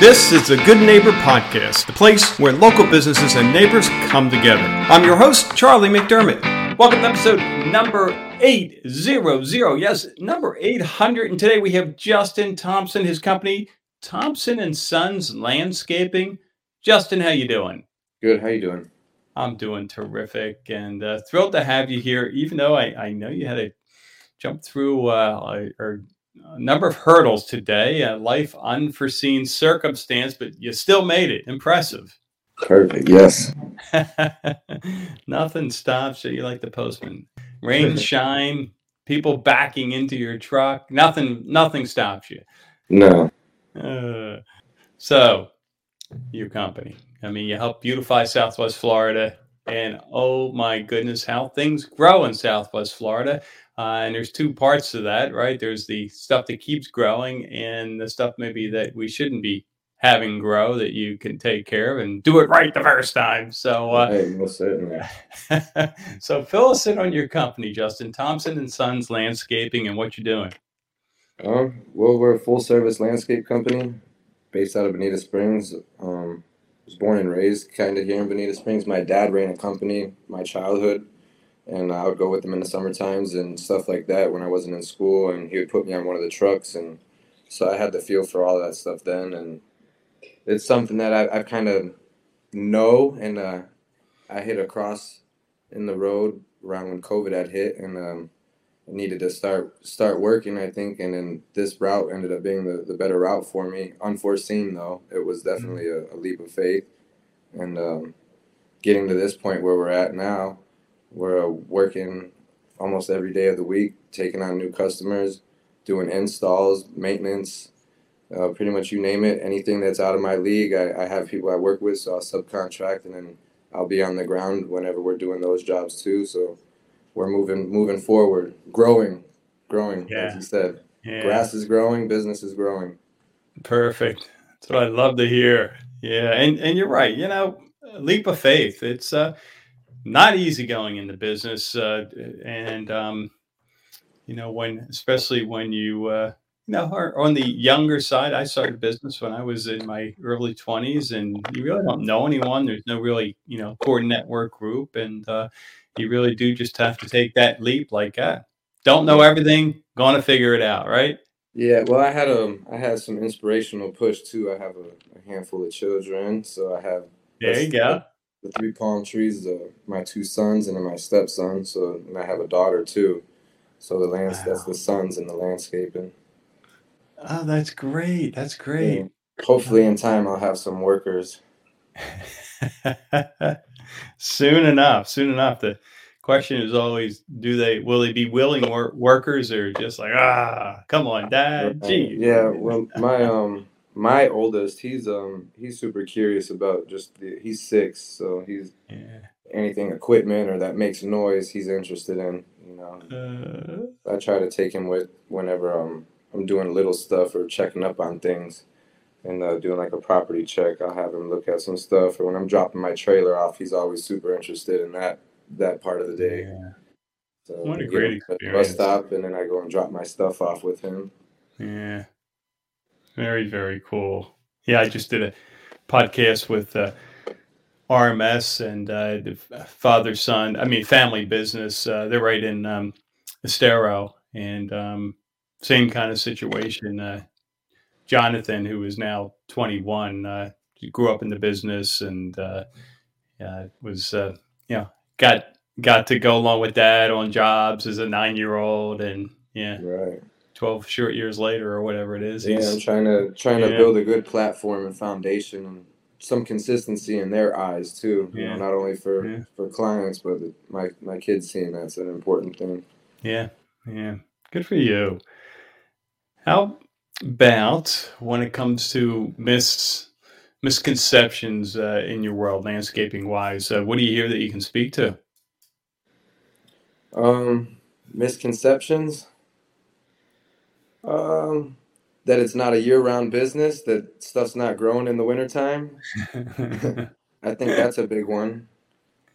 This is the Good Neighbor Podcast, the place where local businesses and neighbors come together. I'm your host, Charlie McDermott. Welcome to episode number 800. Yes, number 800. And today we have Justin Thomsen, his company, Thomsen and Sons Landscaping. Justin, how you doing? Good. How you doing? I'm doing terrific and uh, thrilled to have you here, even though I, I know you had to jump through uh, or a number of hurdles today, a life unforeseen circumstance, but you still made it. Impressive. Perfect. Yes. Nothing stops you. You like the postman. Rain, shine, people backing into your truck. Nothing. Nothing stops you. No. Uh, so, your company. I mean, you help beautify Southwest Florida, and oh my goodness, how things grow in Southwest Florida. Uh, and there's two parts to that, right? There's the stuff that keeps growing, and the stuff maybe that we shouldn't be having grow that you can take care of and do it right the first time. So, uh, hey, most certainly. so fill us in on your company, Justin Thomsen and Sons Landscaping, and what you're doing. Um, well, we're a full service landscape company based out of Bonita Springs. Um, was born and raised kind of here in Bonita Springs. My dad ran a company my childhood and I would go with him in the summer times and stuff like that when I wasn't in school, and he would put me on one of the trucks, and so I had the feel for all that stuff then, and it's something that I, I kind of know, and uh, I hit across in the road around when COVID had hit, and um, needed to start start working, I think, and then this route ended up being the, the better route for me. Unforeseen though, it was definitely a, a leap of faith, and um, getting to this point where we're at now we're working almost every day of the week, taking on new customers, doing installs, maintenance, uh, pretty much you name it. Anything that's out of my league, I, I have people I work with, so I'll subcontract and then I'll be on the ground whenever we're doing those jobs too. So we're moving moving forward, growing, growing, yeah. as you said. Yeah. Grass is growing, business is growing. Perfect. That's what I love to hear. Yeah, and and you're right. You know, leap of faith. It's uh not easy going into business, uh, and um, you know when, especially when you uh, you know are on the younger side. I started business when I was in my early twenties, and you really don't know anyone. There's no really you know core network group, and uh, you really do just have to take that leap. Like, ah, don't know everything, gonna figure it out, right? Yeah, well, I had a um, had some inspirational push too. I have a, a handful of children, so I have. There you go the three palm trees, the, my two sons and then my stepson. So and I have a daughter too. So the lands wow. that's the sons and the landscaping. Oh, that's great. That's great. And hopefully in time I'll have some workers. soon enough. Soon enough. The question is always do they will they be willing wor- workers or just like ah come on dad gee yeah well my um my oldest, he's um he's super curious about just the, he's six, so he's yeah. anything equipment or that makes noise, he's interested in. You know, uh, I try to take him with whenever um I'm doing little stuff or checking up on things, and uh, doing like a property check. I'll have him look at some stuff, or when I'm dropping my trailer off, he's always super interested in that that part of the day. Yeah. So what a great experience! Bus stop, and then I go and drop my stuff off with him. Yeah. Very, very cool. Yeah, I just did a podcast with uh, RMS and uh, the father son, I mean, family business. Uh, they're right in um, Estero and um, same kind of situation. Uh, Jonathan, who is now 21, uh, grew up in the business and uh, was, uh, you know, got got to go along with dad on jobs as a nine year old and yeah right 12 short years later or whatever it is. Yeah, I'm trying to trying to build a good platform and foundation and some consistency in their eyes too. You know, not only for yeah. for clients but my my kids seeing that's an important thing. Yeah. Yeah. Good for you. How about when it comes to mis misconceptions uh, in your world, landscaping wise? Uh, what do you hear that you can speak to? Um, misconceptions. Um, that it's not a year-round business. That stuff's not growing in the wintertime. I think that's a big one.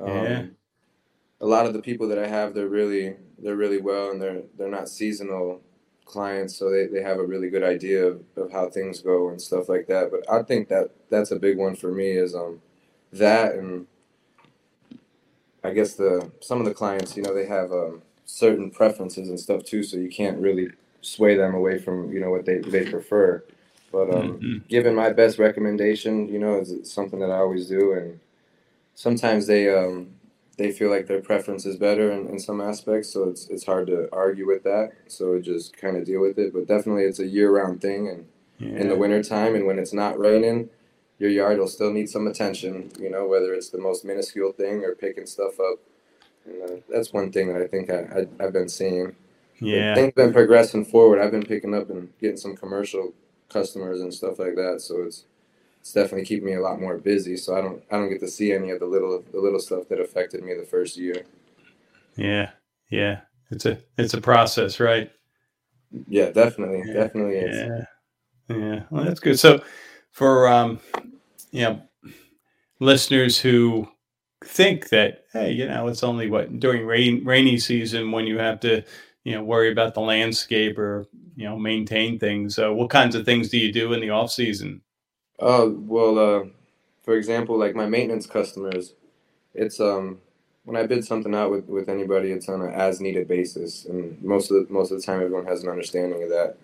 Um, yeah. A lot of the people that I have, they're really they're really well, and they're they're not seasonal clients, so they, they have a really good idea of, of how things go and stuff like that. But I think that that's a big one for me is um that and I guess the some of the clients, you know, they have um, certain preferences and stuff too, so you can't really sway them away from you know what they they prefer. But um, mm-hmm. giving my best recommendation, you know, is something that I always do, and sometimes they um, they feel like their preference is better in, in some aspects, so it's it's hard to argue with that. So just kind of deal with it. But definitely, it's a year round thing, and yeah. in the wintertime and when it's not raining, your yard will still need some attention. You know, whether it's the most minuscule thing or picking stuff up. And uh, that's one thing that I think I, I have been seeing. Yeah, things been progressing forward. I've been picking up and getting some commercial customers and stuff like that. So it's it's definitely keeping me a lot more busy. So I don't I don't get to see any of the little the little stuff that affected me the first year. Yeah, yeah, it's a it's a process, right? Yeah, definitely, yeah. definitely is. Yeah, yeah. Well, that's good. So for um, you know, listeners who think that hey, you know, it's only what during rain rainy season when you have to you know worry about the landscape or you know maintain things. So, what kinds of things do you do in the off season? Uh, well, uh, for example, like my maintenance customers, it's um when I bid something out with, with anybody, it's on an as needed basis, and most of the, most of the time, everyone has an understanding of that.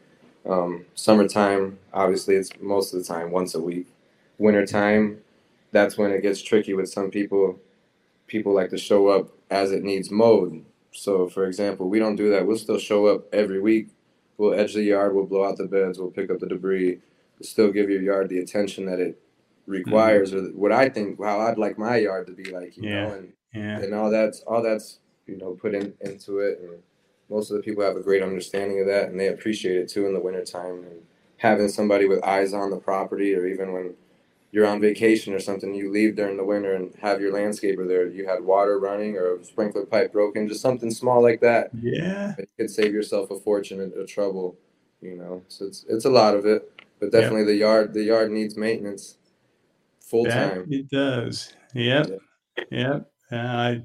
Um, summertime, obviously, it's most of the time once a week. Wintertime, that's when it gets tricky with some people. People like to show up as it needs mowed. So, for example, we don't do that. We'll still show up every week. We'll edge the yard. We'll blow out the beds. We'll pick up the debris still give your yard the attention that it requires, mm-hmm. or what I think how I'd like my yard to be like, you yeah. know, and yeah. and all that's all that's you know put in, into it, and most of the people have a great understanding of that, and they appreciate it too in the wintertime, and having somebody with eyes on the property, or even when you're on vacation or something, you leave during the winter and have your landscaper there. You had water running or a sprinkler pipe broken, just something small like that. Yeah, it could save yourself a fortune and a trouble. You know, so it's it's a lot of it but definitely yep. the yard the yard needs maintenance full time. It does. Yep. Yep. yep. Uh, I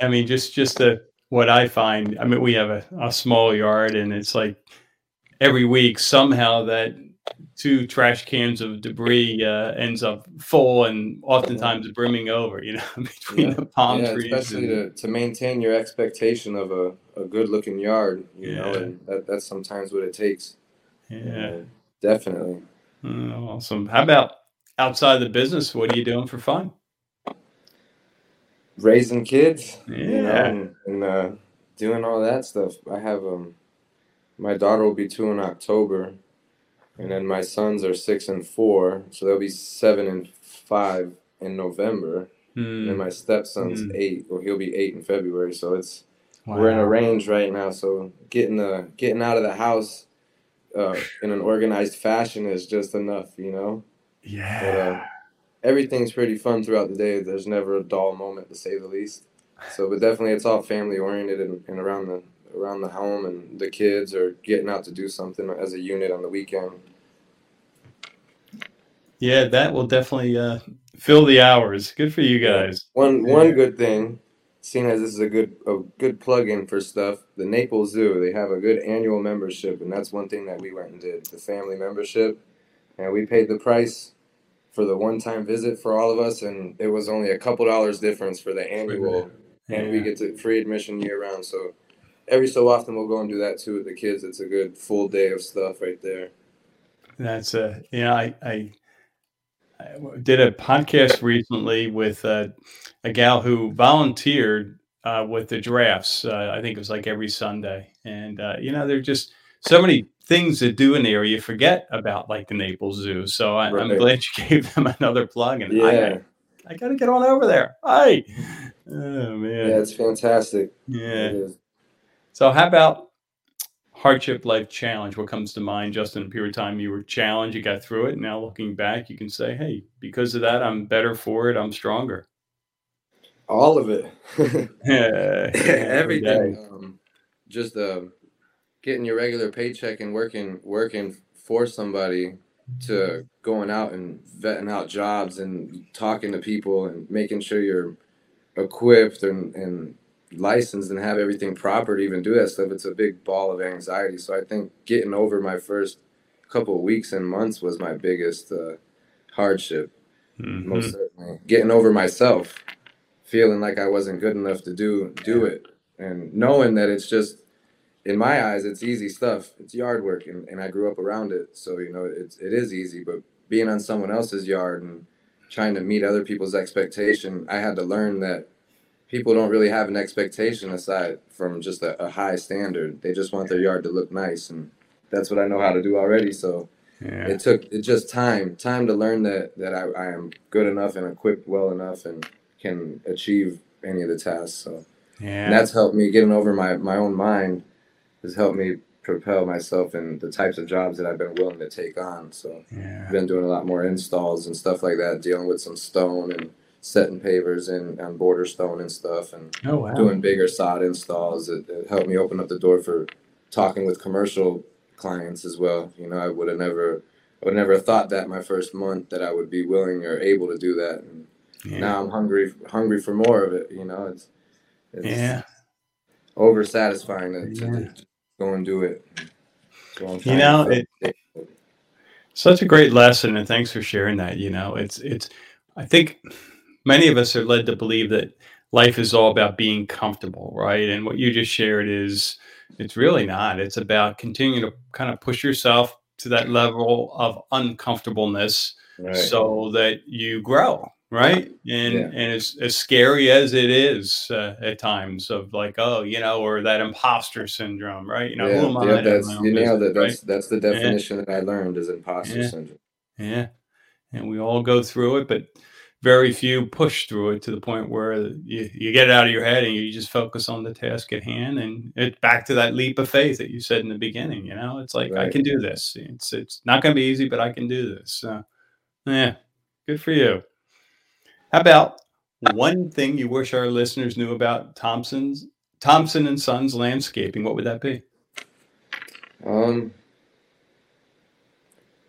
I mean just just the what I find. I mean we have a, a small yard and it's like every week somehow that two trash cans of debris uh, ends up full and oftentimes brimming over, you know, between yeah. the palm yeah, trees. Especially and, to, to maintain your expectation of a, a good looking yard, you yeah. know, and that, that's sometimes what it takes. Yeah. Definitely. Mm, awesome. How about outside the business? What are you doing for fun? Raising kids. Yeah. You know, and, and uh, doing all that stuff. I have um, my daughter will be two in October, and then my sons are six and four, so they'll be seven and five in November. Mm. And my stepson's mm. eight, or he'll be eight in February. So it's wow. we're in a range right now. So getting the getting out of the house uh, in an organized fashion is just enough, you know. Yeah. But, uh, everything's pretty fun throughout the day. There's never a dull moment, to say the least. So, but definitely, it's all family oriented and, and around the around the home, and the kids are getting out to do something as a unit on the weekend. Yeah, that will definitely uh, fill the hours. Good for you guys. One one good thing seeing as this is a good a good plug-in for stuff, the Naples Zoo they have a good annual membership, and that's one thing that we went and did the family membership, and we paid the price for the one-time visit for all of us, and it was only a couple dollars difference for the annual, yeah. and we get to free admission year round. So every so often we'll go and do that too with the kids. It's a good full day of stuff right there. That's a yeah. I, I did a podcast recently with. Uh, a gal who volunteered uh, with the giraffes. Uh, I think it was like every Sunday, and uh, you know, there's just so many things to do in the area. You forget about like the Naples Zoo. So I, am glad you gave them another plug, and yeah. I, I got to get on over there. Hi, oh man, yeah, it's fantastic. Yeah. It so how about hardship life challenge? What comes to mind, just in A period of time you were challenged, you got through it. Now looking back, you can say, hey, because of that, I'm better for it. I'm stronger. All of it. yeah, everything. Um, just uh, getting your regular paycheck and working working for somebody to going out and vetting out jobs and talking to people and making sure you're equipped and, and licensed and have everything proper to even do that stuff, it's a big ball of anxiety. So I think getting over my first couple of weeks and months was my biggest uh, hardship. Mm-hmm. Most certainly, getting over myself, feeling like I wasn't good enough to do do it, and knowing that it's just in my eyes, it's easy stuff. It's yard work, and, and I grew up around it, so you know it's it is easy. But being on someone else's yard and trying to meet other people's expectation, I had to learn that people don't really have an expectation aside from just a, a, high standard. They just want their yard to look nice, and that's what I know how to do already. So yeah. it took it just time, time to learn that that I, I am good enough and equipped well enough and can achieve any of the tasks. So yeah. and that's helped me getting over my my own mind has helped me propel myself in the types of jobs that I've been willing to take on. So yeah. I've been doing a lot more installs and stuff like that, dealing with some stone and setting pavers in on border stone and stuff and oh, wow. doing bigger sod installs. It, it, helped me open up the door for talking with commercial clients as well. You know, I would have never I would never thought that my first month that I would be willing or able to do that. And yeah. now I'm hungry hungry for more of it, you know. It's, it's yeah. over satisfying to, to yeah. go and do it. You know, it, such a great lesson and thanks for sharing that. You know, it's it's I think many of us are led to believe that life is all about being comfortable, right? And what you just shared is it's really not. It's about continuing to kind of push yourself to that level of uncomfortableness right. so that you grow, right? And yeah. and it's as scary as it is uh, at times of like, oh, you know, or that imposter syndrome, right? You know, yeah, who am yeah, I? That's, you nailed it. That's right? that's the definition yeah. that I learned is imposter syndrome. Yeah, and we all go through it, but very few push through it to the point where you, you get it out of your head and you just focus on the task at hand and it's back to that leap of faith that you said in the beginning you know? It's like right. i can do this. It's it's not going to be easy but i can do this so yeah good for you. How about one thing you wish our listeners knew about thomsen's thomsen and sons landscaping? What would that be? Um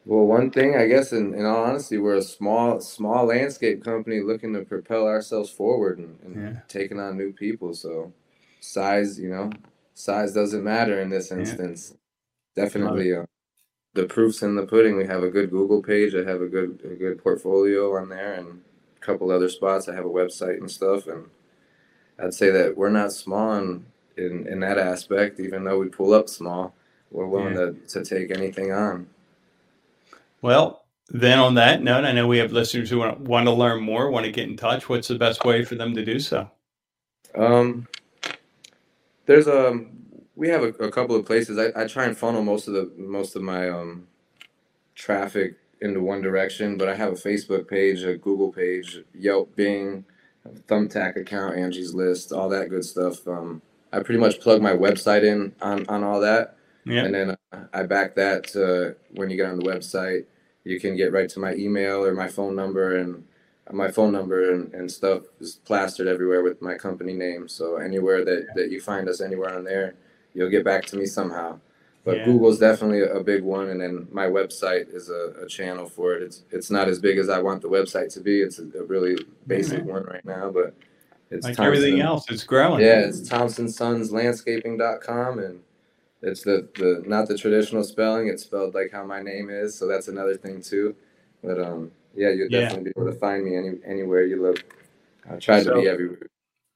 well, one thing I guess, in, in all honesty, we're a small small landscape company looking to propel ourselves forward and, and yeah. taking on new people. So, size, you know, size doesn't matter in this instance. Yeah. Definitely, uh, the proofs in the pudding. We have a good Google page. I have a good a good portfolio on there, and a couple other spots. I have a website and stuff, and I'd say that we're not small in in, in that aspect. Even though we pull up small, we're willing yeah. to to take anything on. Well, then on that note, I know we have listeners who want, want to learn more, want to get in touch. What's the best way for them to do so? Um, there's a um, we have a, a couple of places. I, I try and funnel most of the most of my um traffic into one direction, but I have a Facebook page, a Google page, Yelp, Bing, Thumbtack account, Angie's List, all that good stuff. Um, I pretty much plug my website in on, on all that. Yeah. And then uh, I back that uh, when you get on the website you can get right to my email or my phone number and my phone number and, and stuff is plastered everywhere with my company name. So anywhere that, that you find us anywhere on there you'll get back to me somehow. But yeah. google's definitely a, big one and then my website is a, a, channel for it. It's it's not as big as i want the website to be. It's a, a really basic mm-hmm. one right now but it's like Thomsen, everything else it's growing. Yeah it's thomsensonslandscaping.com and it's the, the not the traditional spelling. It's spelled like how my name is, so that's another thing too. But um, yeah, you'll yeah. definitely be able to find me any anywhere you look. I try so, to be everywhere.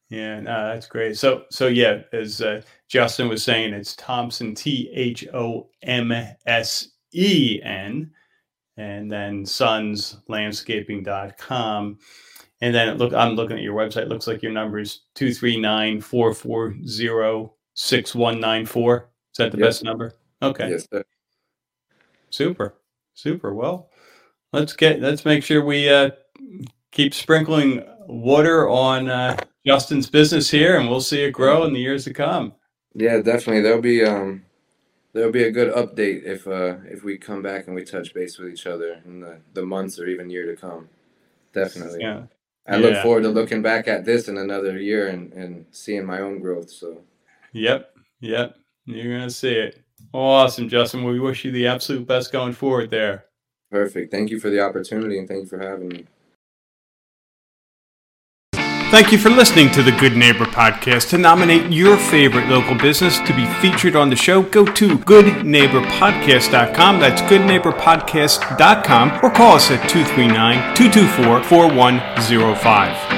Yeah, no, that's great. So, so yeah, as uh, Justin was saying, it's Thomsen T H O M S E N, and then sonslandscaping.com. And then look, I'm looking at your website. It looks like your number is 239 440 6194 that the yep. best number? Okay. Yes, sir. Super. Super. Well, let's get let's make sure we uh, keep sprinkling water on uh, Justin's business here, and we'll see it grow in the years to come. Yeah, definitely. There'll be um, there'll be a good update if uh, if we come back and we touch base with each other in the, the months or even year to come. Definitely. Yeah. I yeah. look forward to looking back at this in another year and, and seeing my own growth. So. Yep. Yep. You're going to see it. Awesome, Justin. We wish you the absolute best going forward there. Perfect. Thank you for the opportunity and thank you for having me. Thank you for listening to the Good Neighbor Podcast. To nominate your favorite local business to be featured on the show, go to goodneighborpodcast.com. That's goodneighborpodcast.com or call us at 239 224 4105.